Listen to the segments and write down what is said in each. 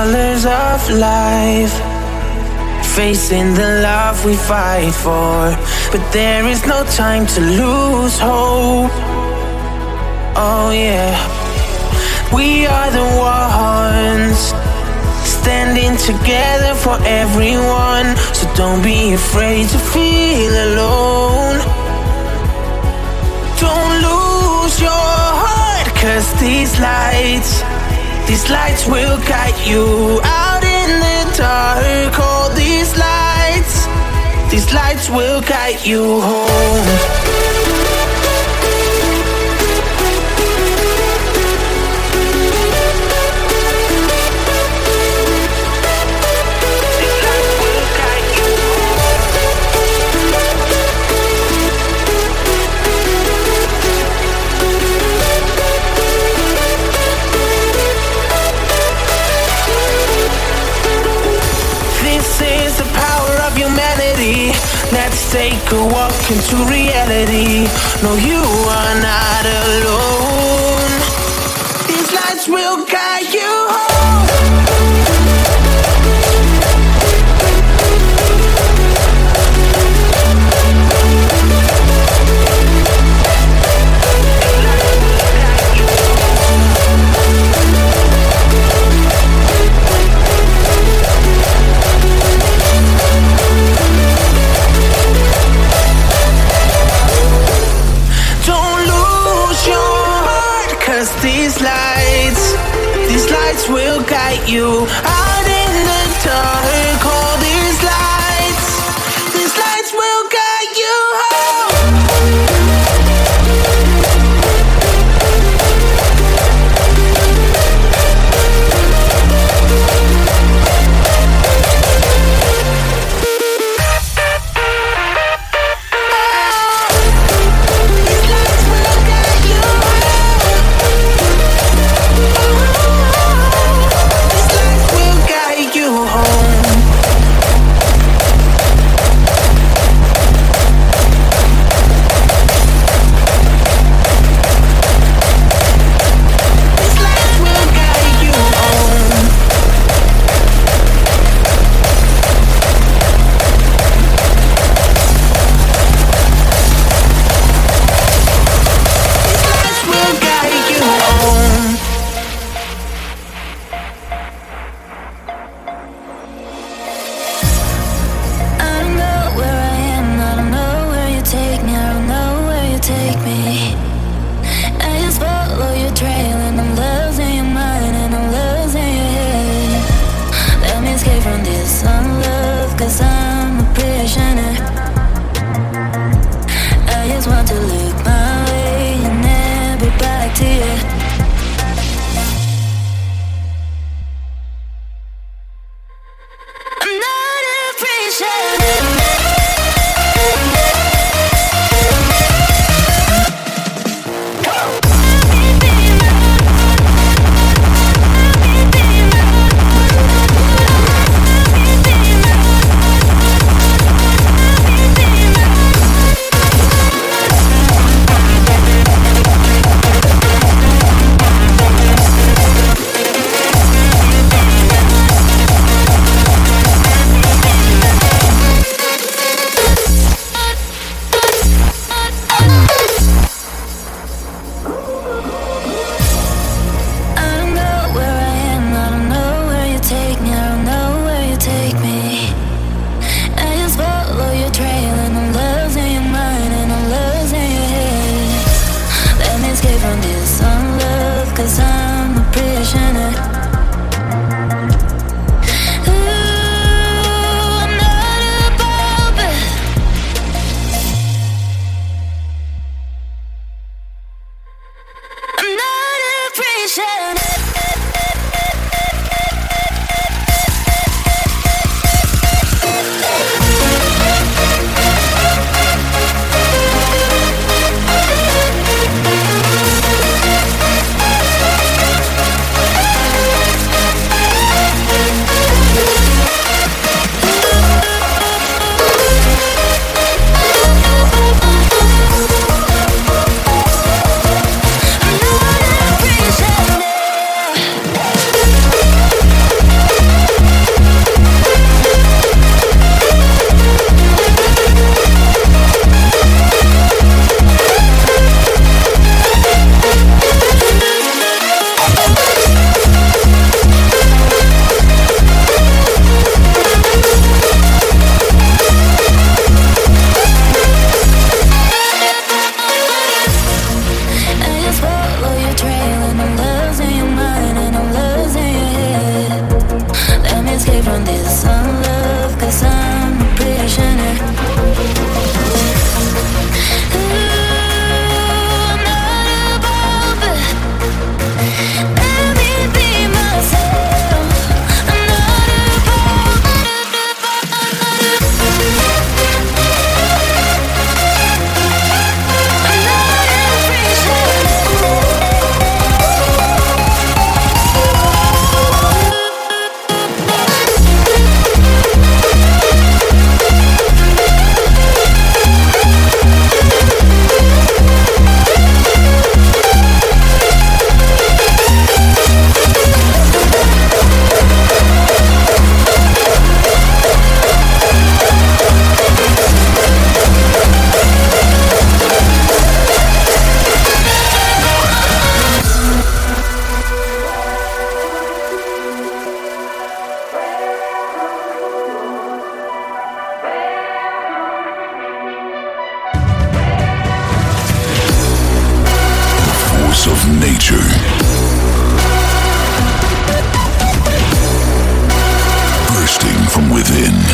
colors of life, facing the love we fight for. But there is no time to lose hope. Oh, yeah. We are the ones standing together for everyone. So don't be afraid to feel alone. Don't lose your heart, cause these lights, these lights will guide you out in the dark. All these lights, these lights will guide you home. A walk into reality. No, you are not alone. These lights will guide you home. force of nature. Bursting from within.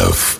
Live.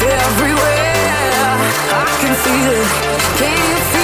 everywhere. I can feel it. Can you feel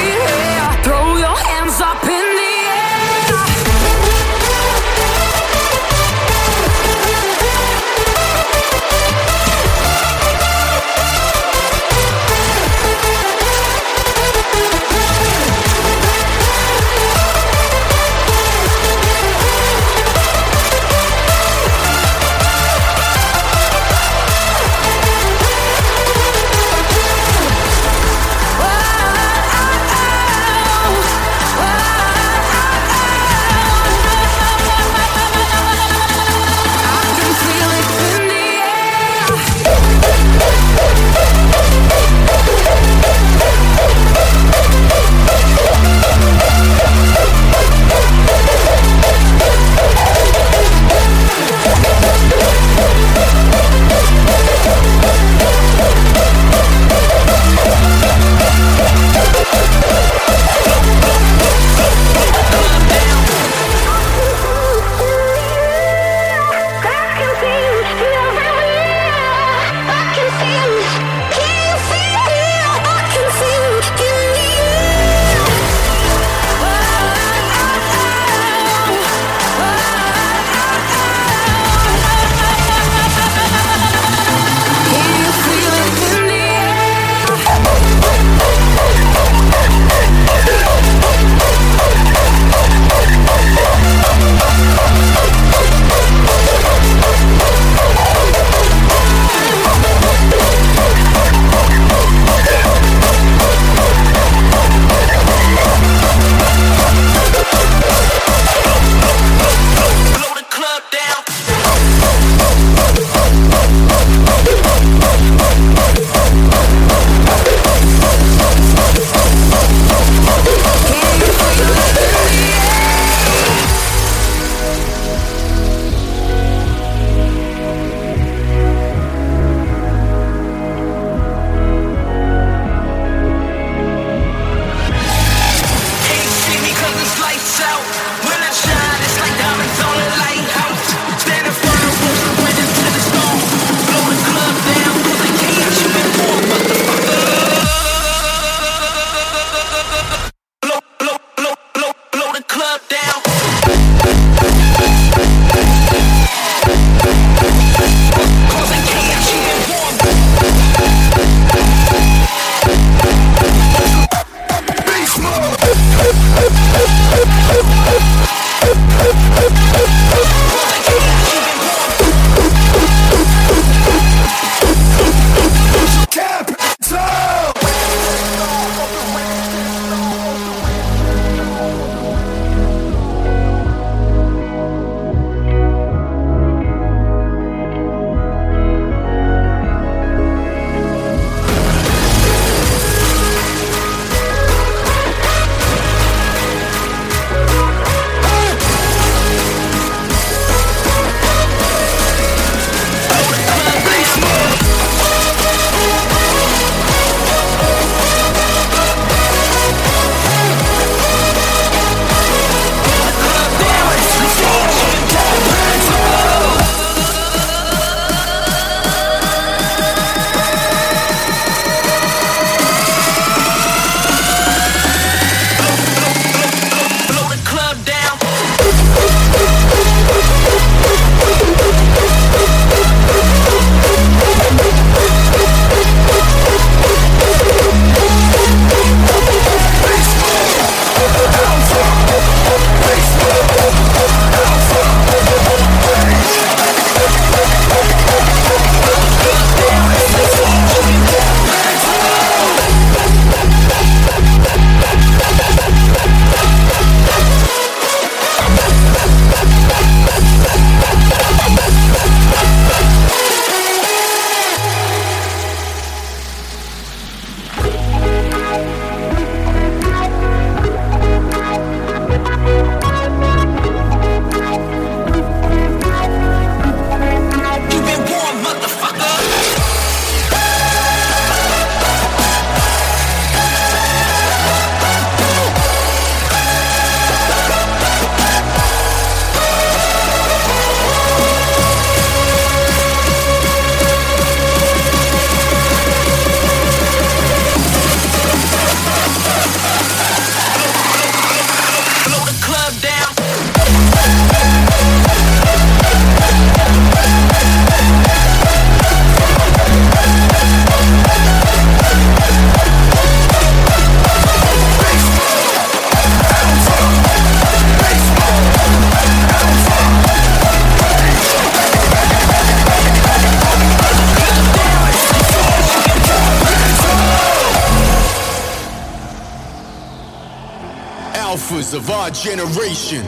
masters of our generation.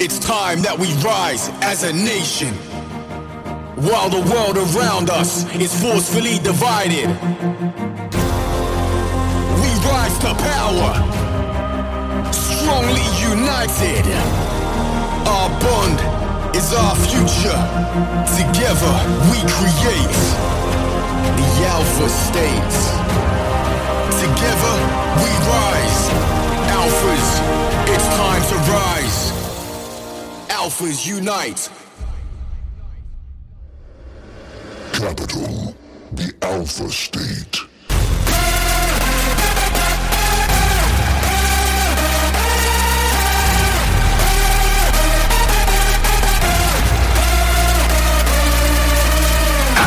It's time that we rise as a nation. While the world around us is forcefully divided, we rise to power, strongly united. Our bond is our future. Together we create the Alpha States. Together we rise. Alphas, it's time to rise. Alphas unite. Capital, the Alpha State.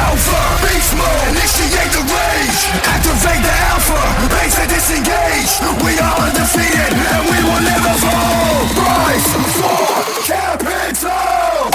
Alpha, beast mode, initiate the rage. Activate the alpha, base and disengage. We are undefeated and we will never fall. Rise for capital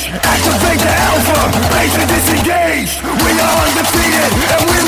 Activate the alpha, base and disengage We are undefeated and we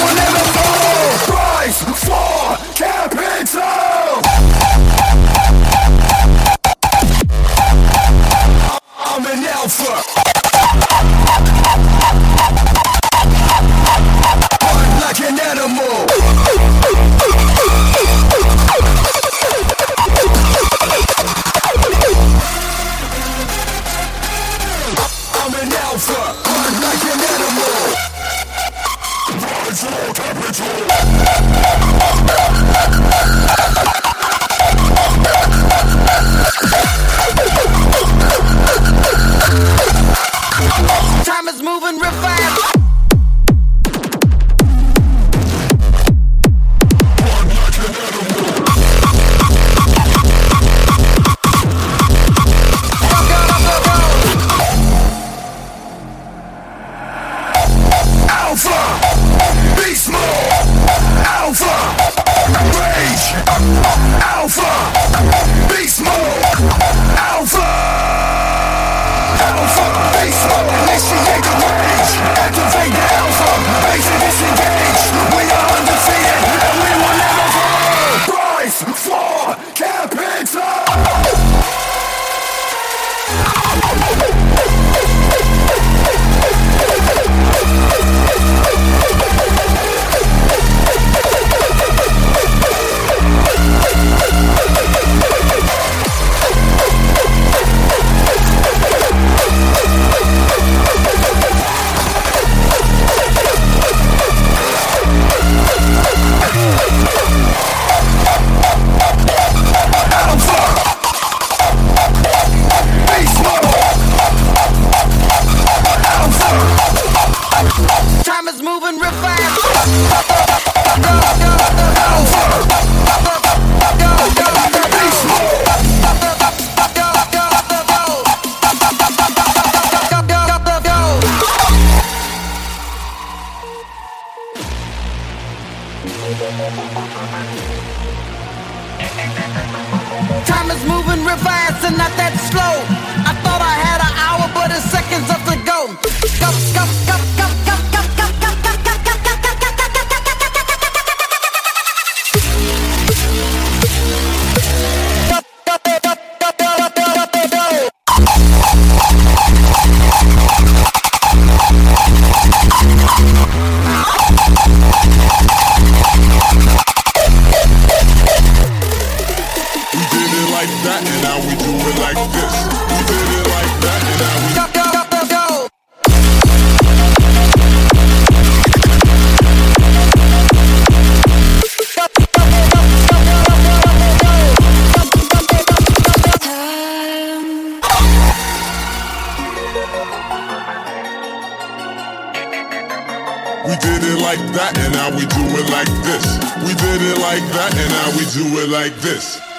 did it like that, and now we do it like this.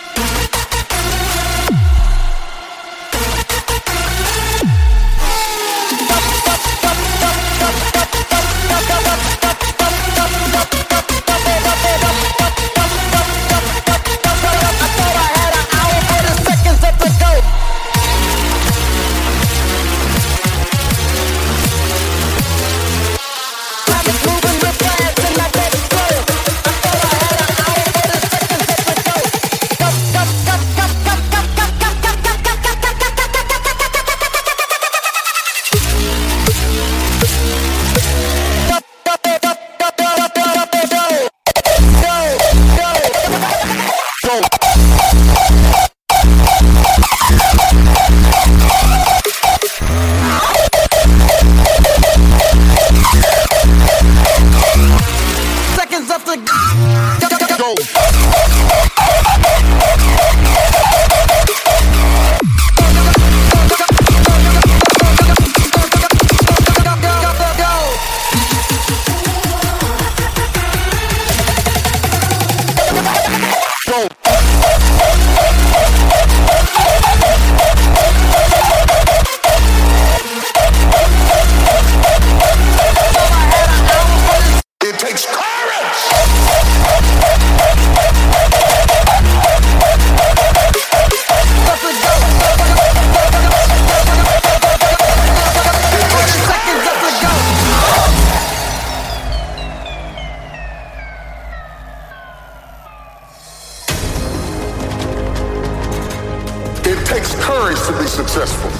takes courage to be successful.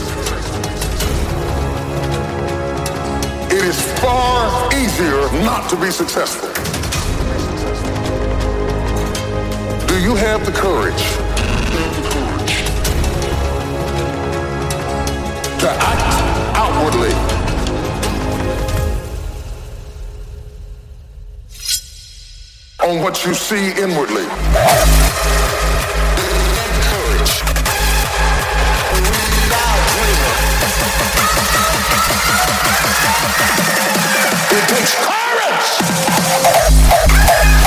It is far easier not to be successful. Do you have the courage to act outwardly? On what you see inwardly. It takes courage!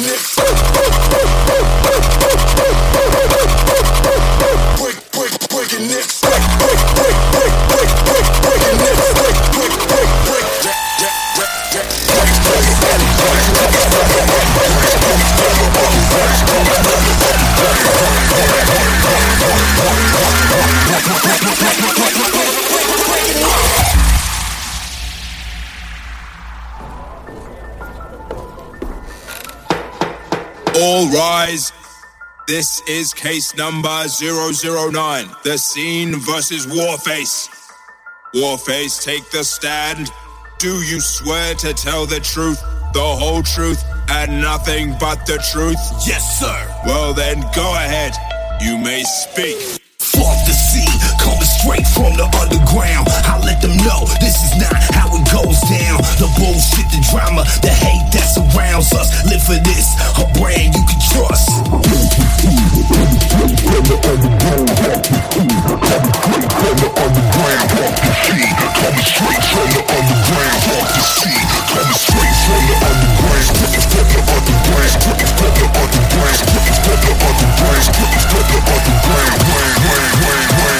mix. This is case number 009, The Scene versus Warface. Warface, take the stand. Do you swear to tell the truth, the whole truth, and nothing but the truth? Yes, sir. Well, then go ahead. You may speak. Straight from the underground. I let them know this is not how it goes down. The bullshit, the drama, the hate that surrounds us. Live for this, a brand you can trust. Coming straight from the underground, fuck the sea, coming straight from the underground, from the underground, from the underground, from the underground, from the underground. From the underground.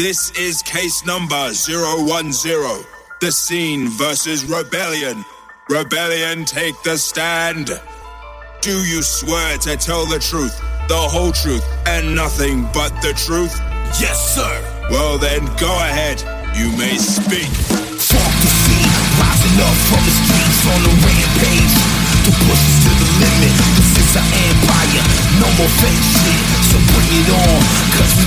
This is case number 010. The scene versus Rebelion. Rebelion take the stand. Do you swear to tell the truth, the whole truth, and nothing but the truth? Yes, sir. Well, then go ahead. You may speak. Fuck the scene, rising up from the streets on the rampage. To push us to the limit. This is our empire. No more fake shit, so bring it on. Cause